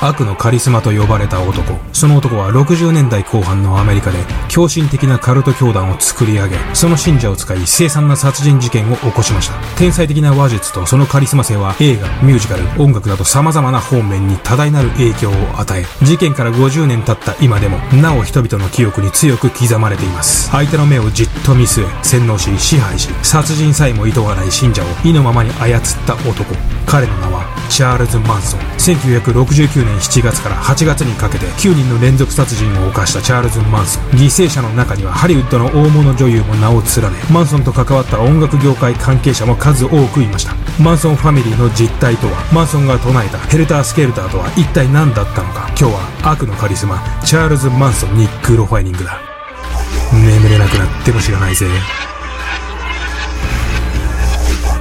悪のカリスマと呼ばれた男。その男は60年代後半のアメリカで狂信的なカルト教団を作り上げ、その信者を使い凄惨な殺人事件を起こしました。天才的な話術とそのカリスマ性は映画、ミュージカル、音楽など様々な方面に多大なる影響を与え、事件から50年経った今でも、なお人々の記憶に強く刻まれています。相手の目をじっと見据え、洗脳し、支配し、殺人さえも厭わない信者を意のままに操った男。彼の名は、チャールズ・マンソン。1969年7月から8月にかけて9人の連続殺人を犯したチャールズ・マンソン。犠牲者の中にはハリウッドの大物女優も名を連ね、マンソンと関わった音楽業界関係者も数多くいました。マンソンファミリーの実態とは、マンソンが唱えたヘルター・スケルターとは一体何だったのか。今日は悪のカリスマ、チャールズ・マンソンにクロファイニングだ。眠れなくなっても知らないぜ。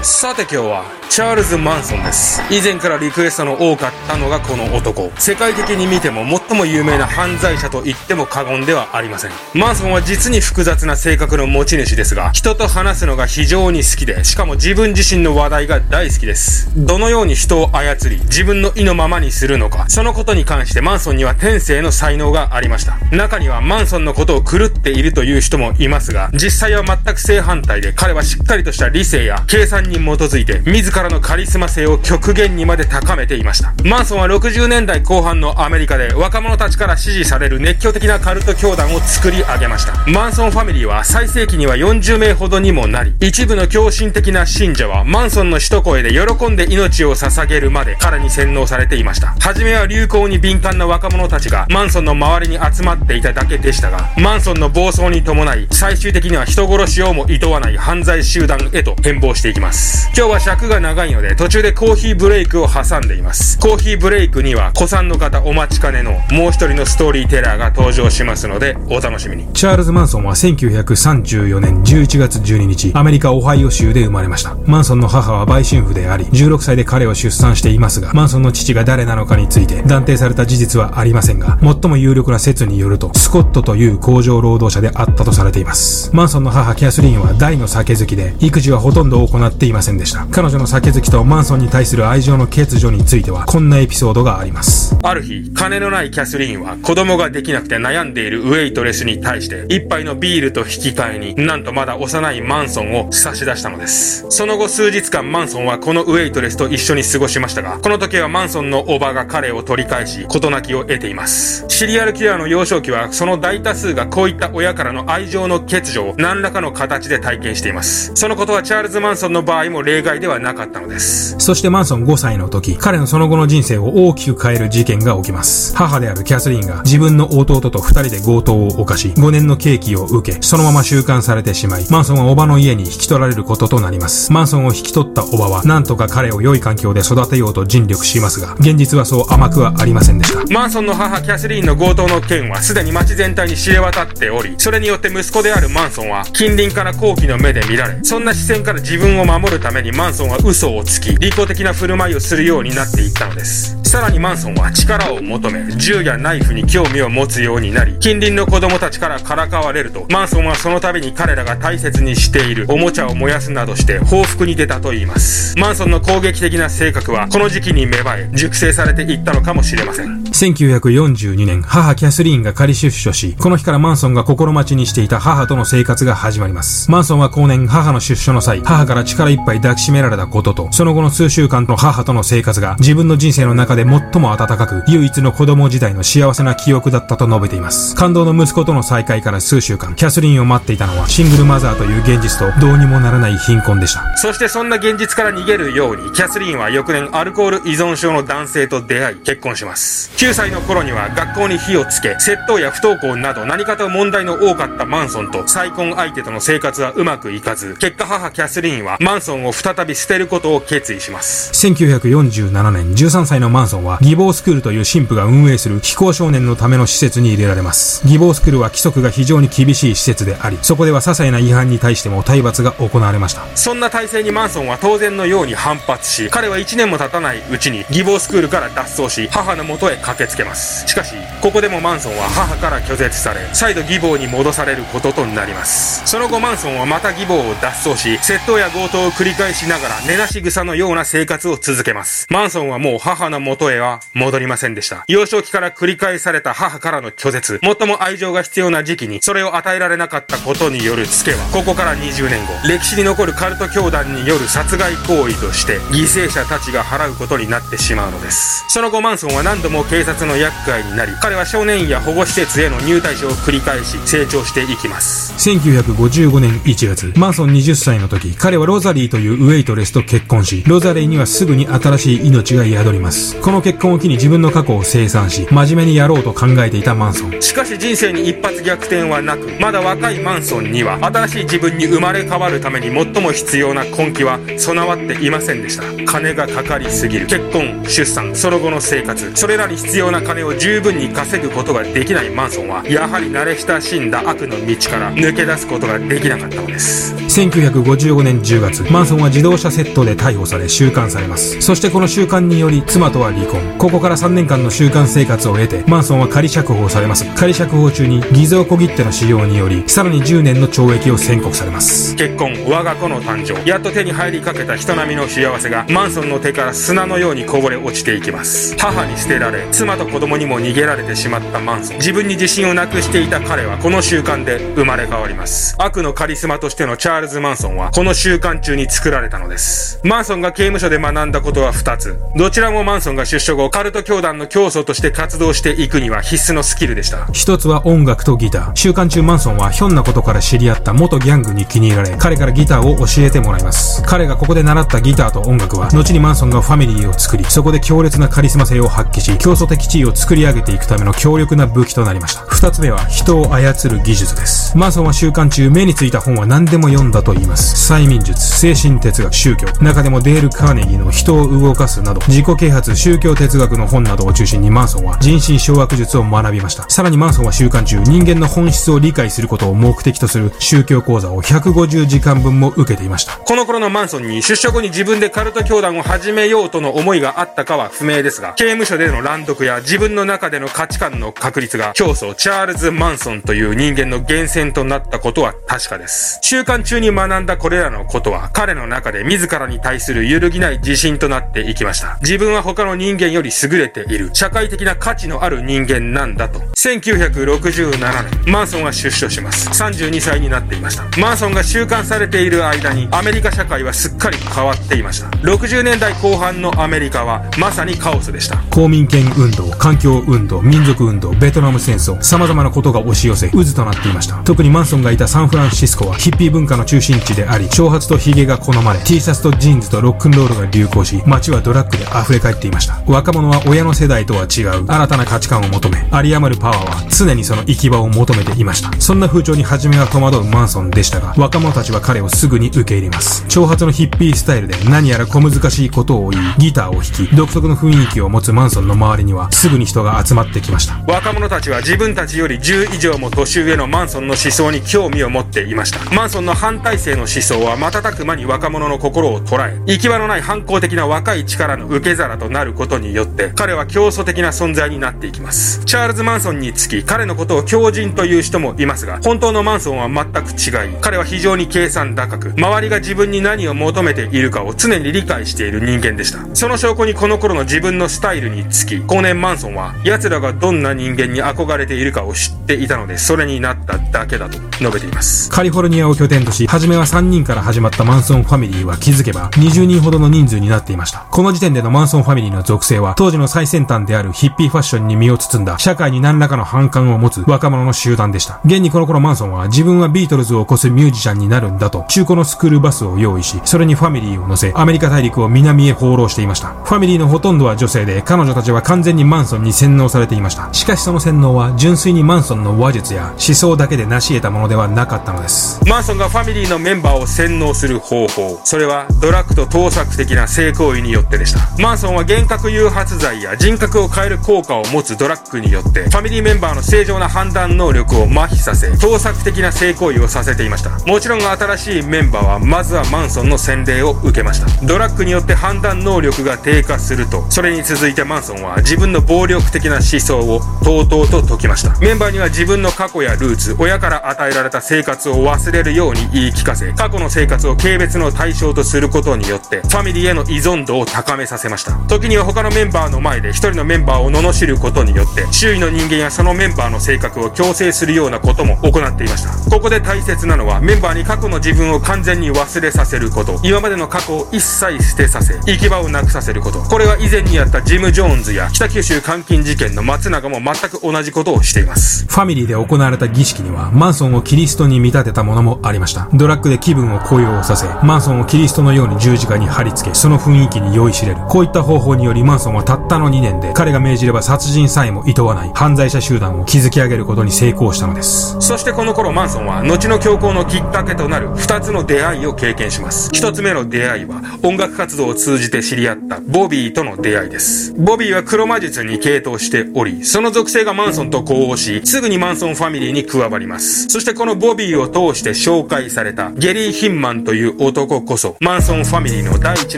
さて今日はチャールズ・マンソンです。以前からリクエストの多かったのがこの男。世界的に見ても最も有名な犯罪者と言っても過言ではありません。マンソンは実に複雑な性格の持ち主ですが、人と話すのが非常に好きで、しかも自分自身の話題が大好きです。どのように人を操り、自分の意のままにするのか、そのことに関してマンソンには天性の才能がありました。中にはマンソンのことを狂っているという人もいますが、実際は全く正反対で、彼はしっかりとした理性や計算に基づいて、自らのカリスマ性を極限にまで高めていました。マンソンは60年代後半のアメリカで若者たちから支持される熱狂的なカルト教団を作り上げました。マンソンファミリーは最盛期には40名ほどにもなり、一部の狂信的な信者はマンソンの一声で喜んで命を捧げるまで彼に洗脳されていました。はじめは流行に敏感な若者たちがマンソンの周りに集まっていただけでしたが、マンソンの暴走に伴い、最終的には人殺しをも厭わない犯罪集団へと変貌していきます。今日は尺が長いので途中でコーヒーブレイクを挟んでいます。コーヒーブレイクには、子さんの方お待ちかねのもう一人のストーリーテラーが登場しますので、お楽しみに。チャールズ・マンソンは1934年11月12日、アメリカ・オハイオ州で生まれました。マンソンの母は売春婦であり、16歳で彼を出産していますが、マンソンの父が誰なのかについて断定された事実はありませんが、最も有力な説によると、スコットという工場労働者であったとされています。マンソンの母キャスリンは大の酒好きで、育児はほとんど行っていませんでした。彼女の酒好きとマンソンに対する愛情の欠如については、こんなエピソードがあります。ある日、金のないキャスリーンは子供ができなくて悩んでいるウェイトレスに対して、一杯のビールと引き換えに、なんとまだ幼いマンソンを差し出したのです。その後数日間マンソンはこのウェイトレスと一緒に過ごしましたが、この時はマンソンのおばが彼を取り返し、事なきを得ています。シリアルキラーの幼少期は、その大多数がこういった親からの愛情の欠如を何らかの形で体験しています。そのことはチャールズ・マンソンの場合も例外ではなかったのです。そしてマンソン5歳の時、彼のその後の人生を大きく変える事件が起きます。母であるキャスリーンが自分の弟と二人で強盗を犯し、5年の刑期を受け、そのまま収監されてしまい、マンソンはおばの家に引き取られることとなります。マンソンを引き取ったおばは、なんとか彼を良い環境で育てようと尽力しますが、現実はそう甘くはありませんでした。マンソンの母キャスリーンの強盗の件はすでに街全体に知れ渡っており、それによって息子であるマンソンは、近隣から好奇の目で見られ、そんな視線から自分を守るるためにマンソンは嘘をつき、利己的な振る舞いをするようになっていったのです。さらにマンソンは力を求め、銃やナイフに興味を持つようになり、近隣の子供たちからからかわれると、マンソンはその度に彼らが大切にしているおもちゃを燃やすなどして報復に出たと言います。マンソンの攻撃的な性格は、この時期に芽生え、熟成されていったのかもしれません。1942年、母キャスリーンが仮出所し、この日からマンソンが心待ちにしていた母との生活が始まります。マンソンは後年、母の出所の際、母から力いっぱい抱きしめられたことと、その後の数週間の母との生活が自分の人生の中で最も温かく、唯一の子供時代の幸せな記憶だったと述べています。感動の息子との再会から数週間、キャスリーンを待っていたのは、シングルマザーという現実とどうにもならない貧困でした。そしてそんな現実から逃げるように、キャスリーンは翌年アルコール依存症の男性と出会い、結婚します。9歳の頃には学校に火をつけ、窃盗や不登校など何かと問題の多かったマンソンと再婚相手との生活はうまくいかず、結果母キャスリーンはマンソンを再び捨てることを決意します。1947年、13歳のマンソンは、義母スクールという神父が運営する非行少年のための施設に入れられます。義母スクールは規則が非常に厳しい施設であり、そこでは些細な違反に対しても体罰が行われました。そんな体制にマンソンは当然のように反発し、彼は1年も経たないうちに義母スクールから脱走し、母の元へ駆駆けつけます。しかしここでもマンソンは母から拒絶され再度義母に戻されることとなります。その後マンソンはまた義母を脱走し窃盗や強盗を繰り返しながら根なし草のような生活を続けます。マンソンはもう母の元へは戻りませんでした。幼少期から繰り返された母からの拒絶。最も愛情が必要な時期にそれを与えられなかったことによるツケはここから20年後歴史に残るカルト教団による殺害行為として犠牲者たちが払うことになってしまうのです。その後マンソンは何度も警察の厄介になり彼は少年院や保護施設への入隊所を繰り返し成長していきます。1955年1月マンソン20歳の時彼はロザリーというウェイトレスと結婚しロザリーにはすぐに新しい命が宿ります。この結婚を機に自分の過去を清算し真面目にやろうと考えていたマンソン。しかし人生に一発逆転はなくまだ若いマンソンには新しい自分に生まれ変わるために最も必要な根気は備わっていませんでした。金がかかりすぎる。結婚出産その後の生活。それらに必要な金を十分に稼ぐことができないマンソンはやはり慣れ親しんだ悪の道から抜け出すことができなかったのです。1955年10月マンソンは自動車窃盗で逮捕され収監されます。そしてこの収監により妻とは離婚。ここから3年間の収監生活を経てマンソンは仮釈放されます。仮釈放中に偽造小切手の使用によりさらに10年の懲役を宣告されます。結婚我が子の誕生。やっと手に入りかけた人並みの幸せがマンソンの手から砂のようにこぼれ落ちていきます。母に捨てられ妻と子供にも逃げられてしまったマンソン。自分に自信をなくしていた彼はこの習慣で生まれ変わります。悪のカリスマとしてのチャールズ・マンソンはこの習慣中に作られたのです。マンソンが刑務所で学んだことは2つ。どちらもマンソンが出所後カルト教団の教祖として活動していくには必須のスキルでした。一つは音楽とギター。習慣中マンソンはひょんなことから知り合った元ギャングに気に入られ彼からギターを教えてもらいます。彼がここで習ったギターと音楽は後にマンソンがファミリーを作りそこで強烈なカリスマ性を発揮し競争的地位を作り上げていくための強力な武器となりました。二つ目は人を操る技術です。マンソンは習慣中目についた本は何でも読んだと言います。催眠術精神哲学宗教。中でもデール・カーネギーの人を動かすなど自己啓発宗教哲学の本などを中心にマンソンは人心掌握術を学びました。さらにマンソンは習慣中人間の本質を理解することを目的とする宗教講座を150時間分も受けていました。この頃のマンソンに出所後に自分でカルト教団を始めようとの思いがあったかは不明ですが刑務所での乱読や自分の中での価値観の確立が教祖チャールズ・マンソンという人間の源泉となったことは確かです。習慣中に学んだこれらのことは彼の中で自らに対する揺るぎない自信となっていきました。自分は他の人間より優れている社会的な価値のある人間なんだと。1967年マンソンは出所します。32歳になっていました。マンソンが収監されている間にアメリカ社会はすっかり変わっていました。60年代後半のアメリカはまさにカオスでした。公民権運動環境運動民族運動ベトナム戦争様々なことが押し寄せ渦となっていました。特にマンソンがいたサンフランシスコはヒッピー文化の中心地であり長髪とヒゲが好まれ T シャツとジーンズとロックンロールが流行し街はドラッグで溢れ返っていました。若者は親の世代とは違う新たな価値観を求め有り余るパワーは常にその行き場を求めていました。そんな風潮に初めは戸惑うマンソンでしたが若者たちは彼をすぐに受け入れます。長髪のヒッピースタイルで何やら小難しいことを言いギターを弾き独特の雰囲気を持つマンソンの周りにはすぐに人が集まってきました。若者たちは自分たちより10以上も年上のマンソンの思想に興味を持っていました。マンソンの反体制の思想は瞬く間に若者の心を捉え行き場のない反抗的な若い力の受け皿となることによって彼は競争的な存在になっていきます。チャールズ・マンソンにつき彼のことを強人という人もいますが本当のマンソンは全く違い彼は非常に計算高く周りが自分に何を求めているかを常に理解している人間でした。その証拠にこの頃の自分のスタイルにつき後年マンソンは奴らがどんな人間に憧れているかを知っていたのでそれになっただけだと述べています。カリフォルニアを拠点とし初めは3人から始まったマンソンファミリーは気づけば20人ほどの人数になっていました。この時点でのマンソンファミリーの属性は当時の最先端であるヒッピーファッションに身を包んだ社会に何らかの反感を持つ若者の集団でした。現にこの頃マンソンは自分はビートルズを起こすミュージシャンになるんだと中古のスクールバスを用意しそれにファミリーを乗せアメリカ大陸を南へ放浪していました。ファミリーのほとんどは女性で彼女たちは完全ににマンソンに洗脳されていました。しかしその洗脳は純粋にマンソンの話術や思想だけで成し得たものではなかったのです。マンソンがファミリーのメンバーを洗脳する方法。それはドラッグと盗作的な性行為によってでした。マンソンは幻覚誘発剤や人格を変える効果を持つドラッグによってファミリーメンバーの正常な判断能力を麻痺させ盗作的な性行為をさせていました。もちろん新しいメンバーはまずはマンソンの洗礼を受けました。ドラッグによって判断能力が低下するとそれに続いてマンソンは自分分の暴力的な思想をとうとうと解きました。メンバーには自分の過去やルーツ、親から与えられた生活を忘れるように言い聞かせ、過去の生活を軽蔑の対象とすることによって、ファミリーへの依存度を高めさせました。時には他のメンバーの前で一人のメンバーを罵ることによって、周囲の人間やそのメンバーの性格を強制するようなことも行っていました。ここで大切なのは、メンバーに過去の自分を完全に忘れさせること、今までの過去を一切捨てさせ、行き場をなくさせること。これは以前にやったジム・ジョーンズや北九州監禁事件の松永も全く同じことをしています。ファミリーで行われた儀式には、マンソンをキリストに見立てたものもありました。ドラッグで気分を高揚させ、マンソンをキリストのように十字架に貼り付け、その雰囲気に酔いしれる。こういった方法によりマンソンはたったの2年で、彼が命じれば殺人さえも厭わない犯罪者集団を築き上げることに成功したのです。そしてこの頃マンソンは、後の強行のきっかけとなる2つの出会いを経験します。1つ目の出会いは、音楽活動を通じて知り合ったボビーとの出会いです。ボビーは黒魔術に傾倒しており、その属性がマンソンと呼応し、すぐにマンソンファミリーに加わります。そしてこのボビーを通して紹介されたゲリー・ヒンマンという男こそ、マンソンファミリーの第一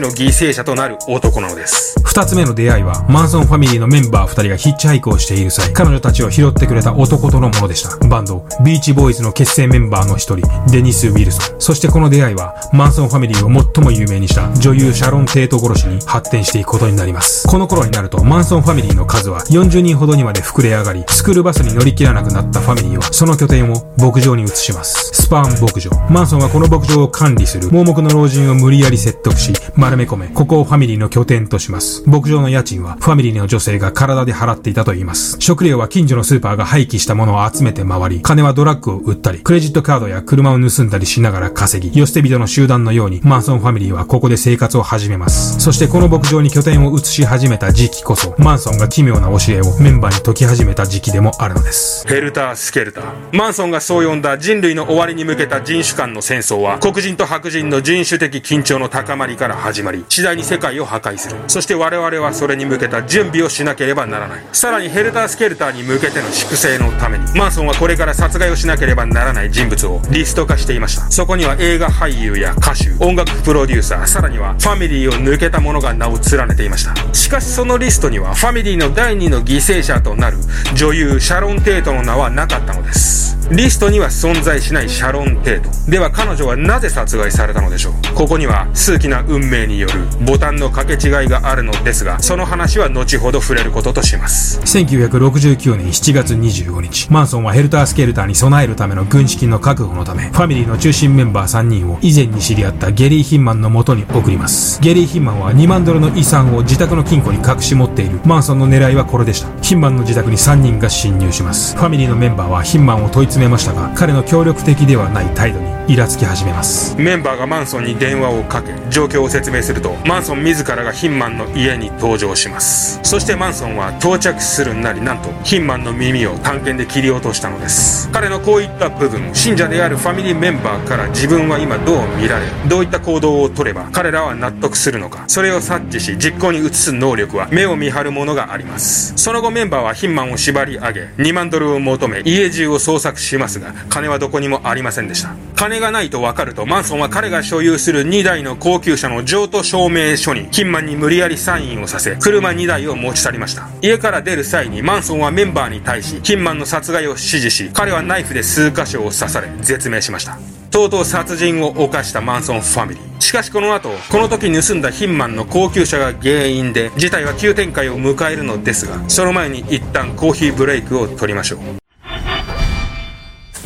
の犠牲者となる男なのです。二つ目の出会いは、マンソンファミリーのメンバー二人がヒッチハイクをしている際、彼女たちを拾ってくれた男とのものでした。バンド、ビーチボーイズの結成メンバーの一人、デニス・ウィルソン。そしてこの出会いは、マンソンファミリーを最も有名にした女優シャロン・テート殺しに発展していくことになります。この頃になると、マンソンファミリーの数は40人ほどにまで膨れ上がり、スクールバスに乗り切らなくなったファミリーは、その拠点を牧場に移します。スパーン牧場。マンソンはこの牧場を管理する盲目の老人を無理やり説得し、丸め込め、ここをファミリーの拠点とします。牧場の家賃は、ファミリーの女性が体で払っていたと言います。食料は近所のスーパーが廃棄したものを集めて回り、金はドラッグを売ったり、クレジットカードや車を盗んだりしながら稼ぎ、寄捨て人の集団のように、マンソンファミリーはここで生活を始めます。そしてこの牧場に拠点を移し始めた時期こそ、マンソンが奇妙な教えをメンバーに解き始めた時期でもあるのです。ヘルター・スケルター。マンソンがそう呼んだ人類の終わりに向けた人種間の戦争は、黒人と白人の人種的緊張の高まりから始まり、次第に世界を破壊する。そして我々はそれに向けた準備をしなければならない。さらにヘルター・スケルターに向けての粛清のために、マンソンはこれから殺害をしなければならない人物をリスト化していました。そこには映画俳優や歌手、音楽プロデューサー、さらにはファミリーを抜けた者が名を連ねていました。しかしそのリストにはファミリーの第2の犠牲者となる女優シャロン・テートの名はなかったのです。リストには存在しないシャロン・テート。では彼女はなぜ殺害されたのでしょう？ここには数奇な運命によるボタンの掛け違いがあるのですが、その話は後ほど触れることとします。1969年7月25日、マンソンはヘルタースケルターに備えるための軍資金の確保のため、ファミリーの中心メンバー3人を以前に知り合ったゲリー・ヒンマンの元に送ります。ゲリー・ヒンマンは2万ドルの遺産を自宅の金庫に隠し持っている。マンソンの狙いはこれでした。ヒンマンの自宅に3人が侵入します。ファミリーのメンバーはヒンマンを問い詰めめましたが、彼の協力的ではない態度にイラつき始めます。メンバーがマンソンに電話をかけ状況を説明するとマンソン自らがヒンマンの家に登場します。そしてマンソンは到着するなりなんとヒンマンの耳を探検で切り落としたのです。彼のこういった部分信者であるファミリーメンバーから自分は今どう見られどういった行動をとれば彼らは納得するのかそれを察知し実行に移す能力は目を見張るものがあります。その後メンバーはヒンマンを縛り上げ2万ドルを求め家中を捜索しますが金はどこにもありませんでした金がないと分かるとマンソンは彼が所有する2台の高級車の譲渡証明書にキンマンに無理やりサインをさせ車2台を持ち去りました家から出る際にマンソンはメンバーに対しキンマンの殺害を指示し彼はナイフで数箇所を刺され絶命しましたとうとう殺人を犯したマンソンファミリー。しかしこの後、この時盗んだヒンマンの高級車が原因で、事態は急展開を迎えるのですが、その前に一旦コーヒーブレイクを取りましょう。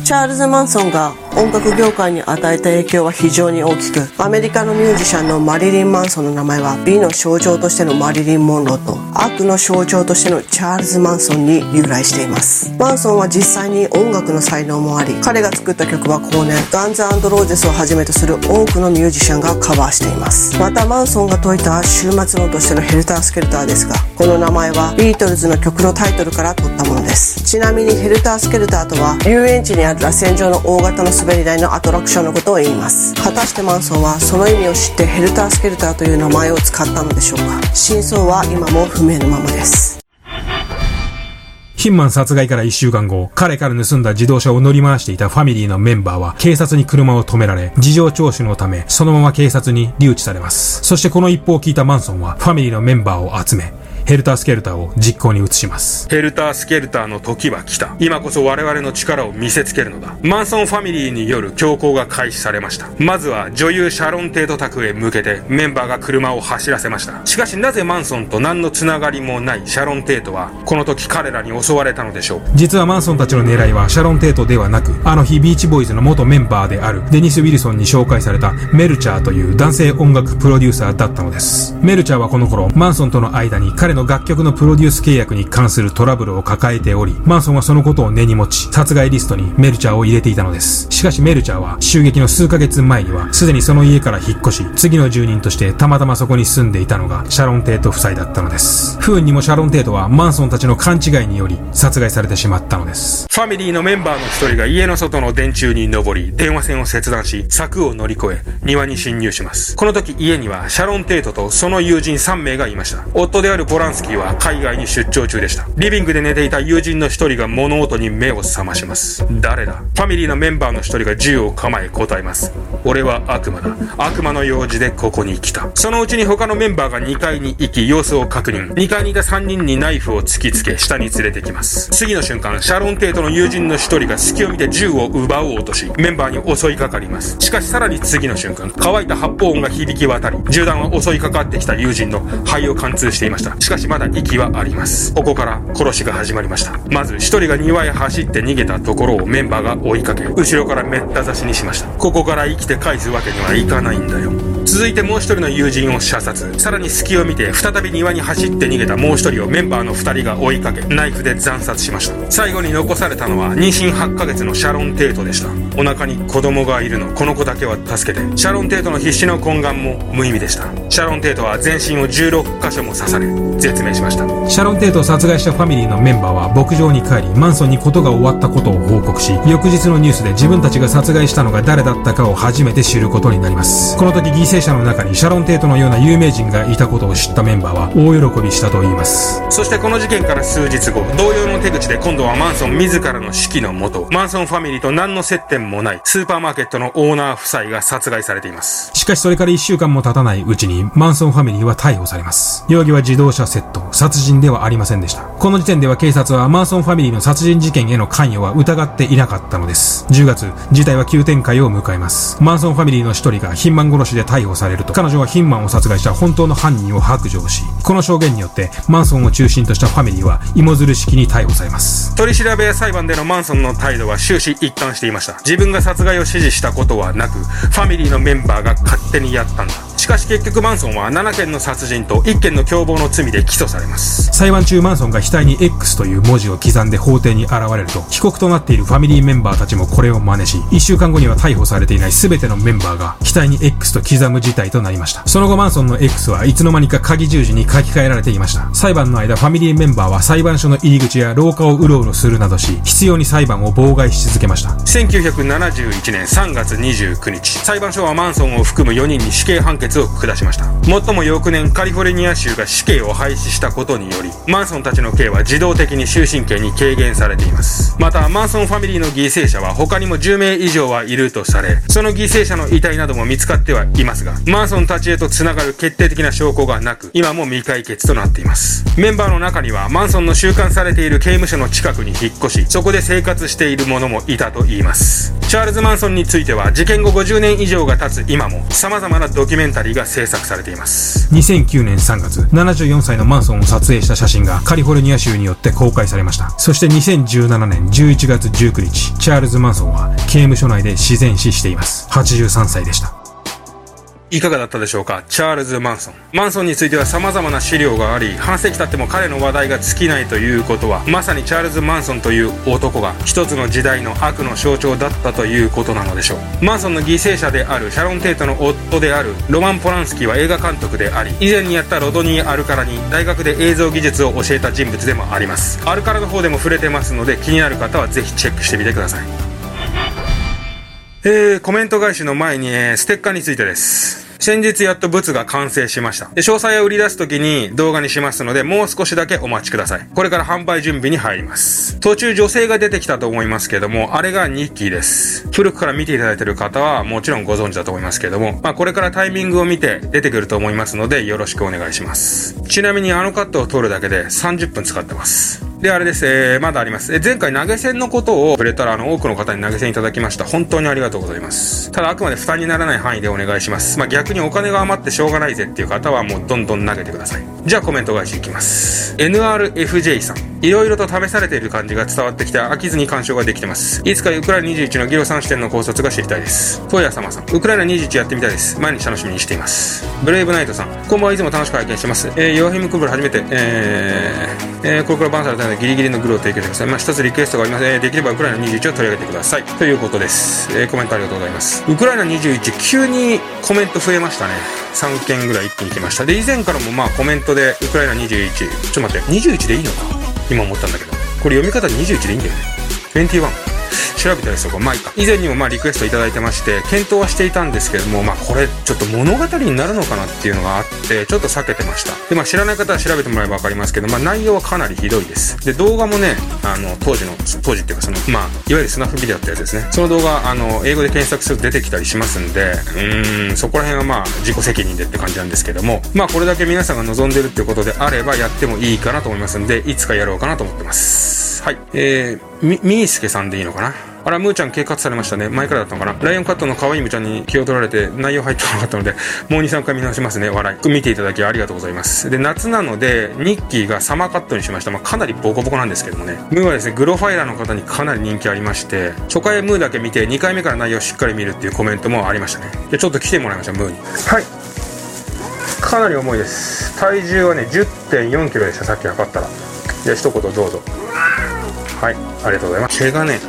チャールズ・マンソンが音楽業界に与えた影響は非常に大きくアメリカのミュージシャンのマリリン・マンソンの名前は美の象徴としてのマリリン・モンローと悪の象徴としてのチャールズ・マンソンに由来しています。マンソンは実際に音楽の才能もあり彼が作った曲は後年ガンズローゼスをはじめとする多くのミュージシャンがカバーしています。またマンソンが説いた終末論としてのヘルター・スケルターですがこの名前はビートルズの曲のタイトルから取ったものです。ちなみにヘルター・スケルターとは遊園地にある螺旋状の大型の滑り台のアトラクションのことを言います。果たしてマンソンはその意味を知ってヘルタースケルターという名前を使ったのでしょうか？真相は今も不明のままです。ヒンマン殺害から1週間後、彼から盗んだ自動車を乗り回していたファミリーのメンバーは警察に車を止められ、事情聴取のため、そのまま警察に留置されます。そしてこの一報を聞いたマンソンは、ファミリーのメンバーを集め、ヘルタースケルターを実行に移します。ヘルタースケルターの時は来た。今こそ我々の力を見せつけるのだ。マンソンファミリーによる強行が開始されました。まずは女優シャロン・テート宅へ向けてメンバーが車を走らせました。しかしなぜマンソンと何のつながりもないシャロン・テートはこの時彼らに襲われたのでしょう？実はマンソンたちの狙いはシャロン・テートではなく、あの日ビーチボーイズの元メンバーであるデニス・ウィルソンに紹介されたメルチャーという男性音楽プロデューサーだったのです。メルチャーはこの頃、マンソンとの間に彼の楽曲のプロデュース契約に関するトラブルを抱えており、マンソンはそのことを根に持ち、殺害リストにメルチャーを入れていたのです。しかしメルチャーは、襲撃の数ヶ月前には、すでにその家から引っ越し、次の住人としてたまたまそこに住んでいたのが、シャロン・テート夫妻だったのです。不運にもシャロン・テートは、マンソンたちの勘違いにより、殺害されてしまったのです。ファミリーのメンバーの一人が家の外の電柱に登り、電話線を切断し、柵を乗り越え、庭に侵入します。この時家には、シャロン・テートとその友人3名がいました。夫であるポランスキーは海外に出張中でした。リビングで寝ていた友人の一人が物音に目を覚まします。誰だ？ファミリーのメンバーの一人が銃を構え答えます。俺は悪魔だ。悪魔の用事でここに来た。そのうちに他のメンバーが2階に行き、様子を確認。2階にいた3人にナイフを突きつけ、下に連れてきます。次の瞬間、シャロン・テートの友人の一人が隙を見て銃を奪おうとし、メンバーに襲いかかります。しかしさらに次の瞬間、乾いた発砲音が響き渡り、銃弾は襲いかかってきた友人の肺を貫通していました。しかしまだ息はあります。ここから殺しが始まりました。まず一人が庭へ走って逃げたところをメンバーが追いかけ、後ろからめった刺しにしました。ここから生きて返すわけにはいかないんだよ。続いてもう一人の友人を射殺。さらに隙を見て再び庭に走って逃げたもう一人をメンバーの二人が追いかけ、ナイフで惨殺しました。最後に残されたのは妊娠8ヶ月のシャロン・テートでした。お腹に子供がいるの、この子だけは助けて。シャロン・テートの必死の懇願も無意味でした。シャロン・テートは全身を16箇所も刺され、絶命しました。シャロン・テートを殺害したファミリーのメンバーは牧場に帰り、マンソンに事が終わったことを報告し、翌日のニュースで自分たちが殺害したのが誰だったかを初めて知ることになります。この時犠牲者の中にシャロン・テートのような有名人がいたことを知ったメンバーは大喜びしたと言います。そしてこの事件から数日後、同様の手口で今度はマンソン自らの指揮のもと、マンソンファミリーと何の接点もないスーパーマーケットのオーナー夫妻が殺害されています。しかしそれから1週間も経たないうちに、マンソンファミリーは逮捕されます。容疑は自動車窃盗、殺人ではありませんでした。この時点では警察はマンソンファミリーの殺人事件への関与は疑っていなかったのです。10月、事態は急展開を迎えます。マンソンファミリーの一人がヒンマン殺しで逮捕されると、彼女はヒンマンを殺害した本当の犯人を白状し、この証言によってマンソンを中心としたファミリーは芋づる式に逮捕されます。取り調べや裁判でのマンソンの態度は終始一貫していました。自分が殺害を指示したことはなく、ファミリーのメンバーが勝手にやったんだ。しかし結局マンソンは7件の殺人と1件の共謀の罪で起訴されます。裁判中マンソンが額に X という文字を刻んで法廷に現れると、被告となっているファミリーメンバーたちもこれを真似し、1週間後には逮捕されていない全てのメンバーが額に X と刻む事態となりました。その後マンソンの X はいつの間にか鍵十字に書き換えられていました。裁判の間ファミリーメンバーは裁判所の入り口や廊下をうろうろするなどし、必要に裁判を妨害し続けました。1971年3月29日、裁判所はマンソンを含む4人に死刑判決を下しました。最も翌年カリフォルニア州が死刑を廃止したことにより、マンソンたちの刑は自動的に終身刑に軽減されています。また、マンソンファミリーの犠牲者は他にも10名以上はいるとされ、その犠牲者の遺体なども見つかってはいますが、マンソンたちへと繋がる決定的な証拠がなく、今も未解決となっています。メンバーの中には、マンソンの収監されている刑務所の近くに引っ越し、そこで生活している者もいたと言います。チャールズ・マンソンについては、事件後50年以上が経つ今も、様々なドキュメンタリーが制作されています。2009年3月、74歳のマンソンを撮影した写真がカリフォルニア州によって公開されました。そして2017年11月19日、チャールズ・マンソンは刑務所内で自然死しています。83歳でした。いかがだったでしょうか？チャールズ・マンソン。マンソンについては様々な資料があり、半世紀経っても彼の話題が尽きないということは、まさにチャールズ・マンソンという男が一つの時代の悪の象徴だったということなのでしょう。マンソンの犠牲者であるシャロン・テイトの夫であるロマン・ポランスキーは映画監督であり、以前にやったロドニー・アルカラに大学で映像技術を教えた人物でもあります。アルカラの方でも触れてますので、気になる方はぜひチェックしてみてください。えー、コメント返しの前に、えー、ステッカーについてです。先日やっと物が完成しました。で詳細を売り出す時に動画にしますので、もう少しだけお待ちください。これから販売準備に入ります。途中女性が出てきたと思いますけども、あれがニッキーです。古くから見ていただいている方はもちろんご存知だと思いますけども、まあこれからタイミングを見て出てくると思いますので、よろしくお願いします。ちなみにあのカットを撮るだけで30分使ってます。で、あれです。えー、まだあります。え前回投げ銭のことを触れたら、あの、多くの方に投げ銭いただきました。本当にありがとうございます。ただ、あくまで負担にならない範囲でお願いします。まあ、逆にお金が余ってしょうがないぜっていう方は、もうどんどん投げてください。じゃあ、コメント返しいきます。NRFJ さん。いろいろと試されている感じが伝わってきて、飽きずに干渉ができてます。いつかウクライナ21のギロさん視点の考察が知りたいです。トヤ様さん。ウクライナ21やってみたいです。毎日楽しみにしています。ブレイブナイトさん。こんばんはいつも楽しく拝見してます。えー、ヨアヒムクブル初めて、えー、えー、これからバンされのギリギリのグルー提供してください。まあ、一つリクエストがあります、えー、できればウクライナ21を取り上げてください。ということです。えー、コメントありがとうございます。ウクライナ21、急にコメント増えましたね。3件ぐらい一気に来ました。で、以前からもまあコメントで、ウクライナ21、ちょっと待って、21でいいのか？今思ったんだけど。これ読み方21でいいんだよね。21。調べたりするまあ。以前にもまあリクエストいただいてまして、検討はしていたんですけども、まあこれちょっと物語になるのかなっていうのがあって、ちょっと避けてました。で、まあ知らない方は調べてもらえばわかりますけど、まあ内容はかなりひどいです。で、動画もね、あの、当時の、当時っていうかその、まあ、いわゆるスナップビデオってやつですね。その動画、あの、英語で検索すると出てきたりしますんで、うん、そこら辺はまあ自己責任でって感じなんですけども、まあこれだけ皆さんが望んでるっていうことであればやってもいいかなと思いますんで、いつかやろうかなと思ってます。はい。えー、み、みーすけさんでいいのかな？あら、ムーちゃん計画されましたね。前からだったのかな。ライオンカットの可愛いムーちゃんに気を取られて内容入ってなかったので、もう2、3回見直しますね。笑い。見ていただきありがとうございます。で、夏なので、ニッキーがサマーカットにしました。まあ、かなりボコボコなんですけどもね。ムーはですね、グロファイラーの方にかなり人気ありまして、初回ムーだけ見て、2回目から内容しっかり見るっていうコメントもありましたね。で、ちょっと来てもらいました、ムーに。はい。かなり重いです。体重はね、10.4キロでした、さっき測ったら。じゃあ、一言どうぞ。はい、ありがとうございます。毛がね、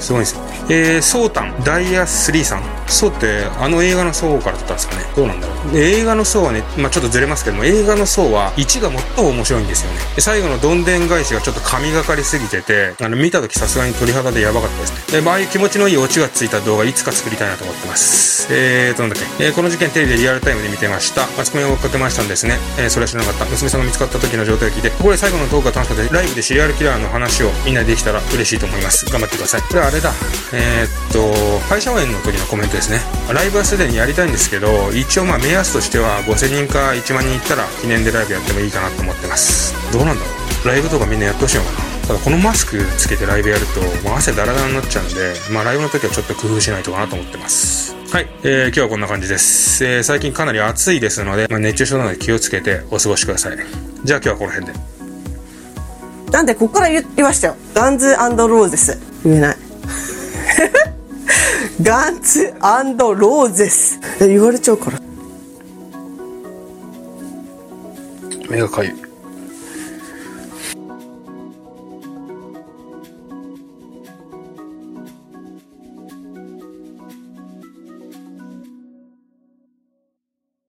すごいんですよ。えー、ソータン、ダイヤ3さん。ソーってあの映画のソーから撮ったんですかね。どうなんだろう。映画のソーはね、まあ、ちょっとずれますけども、映画のソーは1が最も面白いんですよね。で最後のどんでん返しがちょっと神がかりすぎてて、あの、見た時さすがに鳥肌でやばかったですね。で、まあ、ああいう気持ちのいいオチがついた動画いつか作りたいなと思ってます。えーと、なんだっけ。えー、この事件テレビでリアルタイムで見てました。マスコミを追っかけましたんですね。えー、それは知らなかった。娘さんが見つかった時の状態を聞いて、ここで最後のトークが楽しかったライブでシリアルキラーの話をみんなでできたら嬉しいと思います。頑張ってください。これあれだ。えー、えっと、会社応援の時のコメントですね。ライブはすでにやりたいんですけど、一応まあ目安としては5000人か1万人いったら記念でライブやってもいいかなと思ってます。どうなんだろうライブとかみんなやってほしいのかなただこのマスクつけてライブやると、もう汗ダラダラになっちゃうんで、まあライブの時はちょっと工夫しないとかなと思ってます。はい、えー、今日はこんな感じです。えー、最近かなり暑いですので、まあ、熱中症なので気をつけてお過ごしください。じゃあ今日はこの辺で。なんで、ここから言いましたよ。ガンズローゼス。言えない。ガンツローゼス。言われちゃうから。目がかゆい。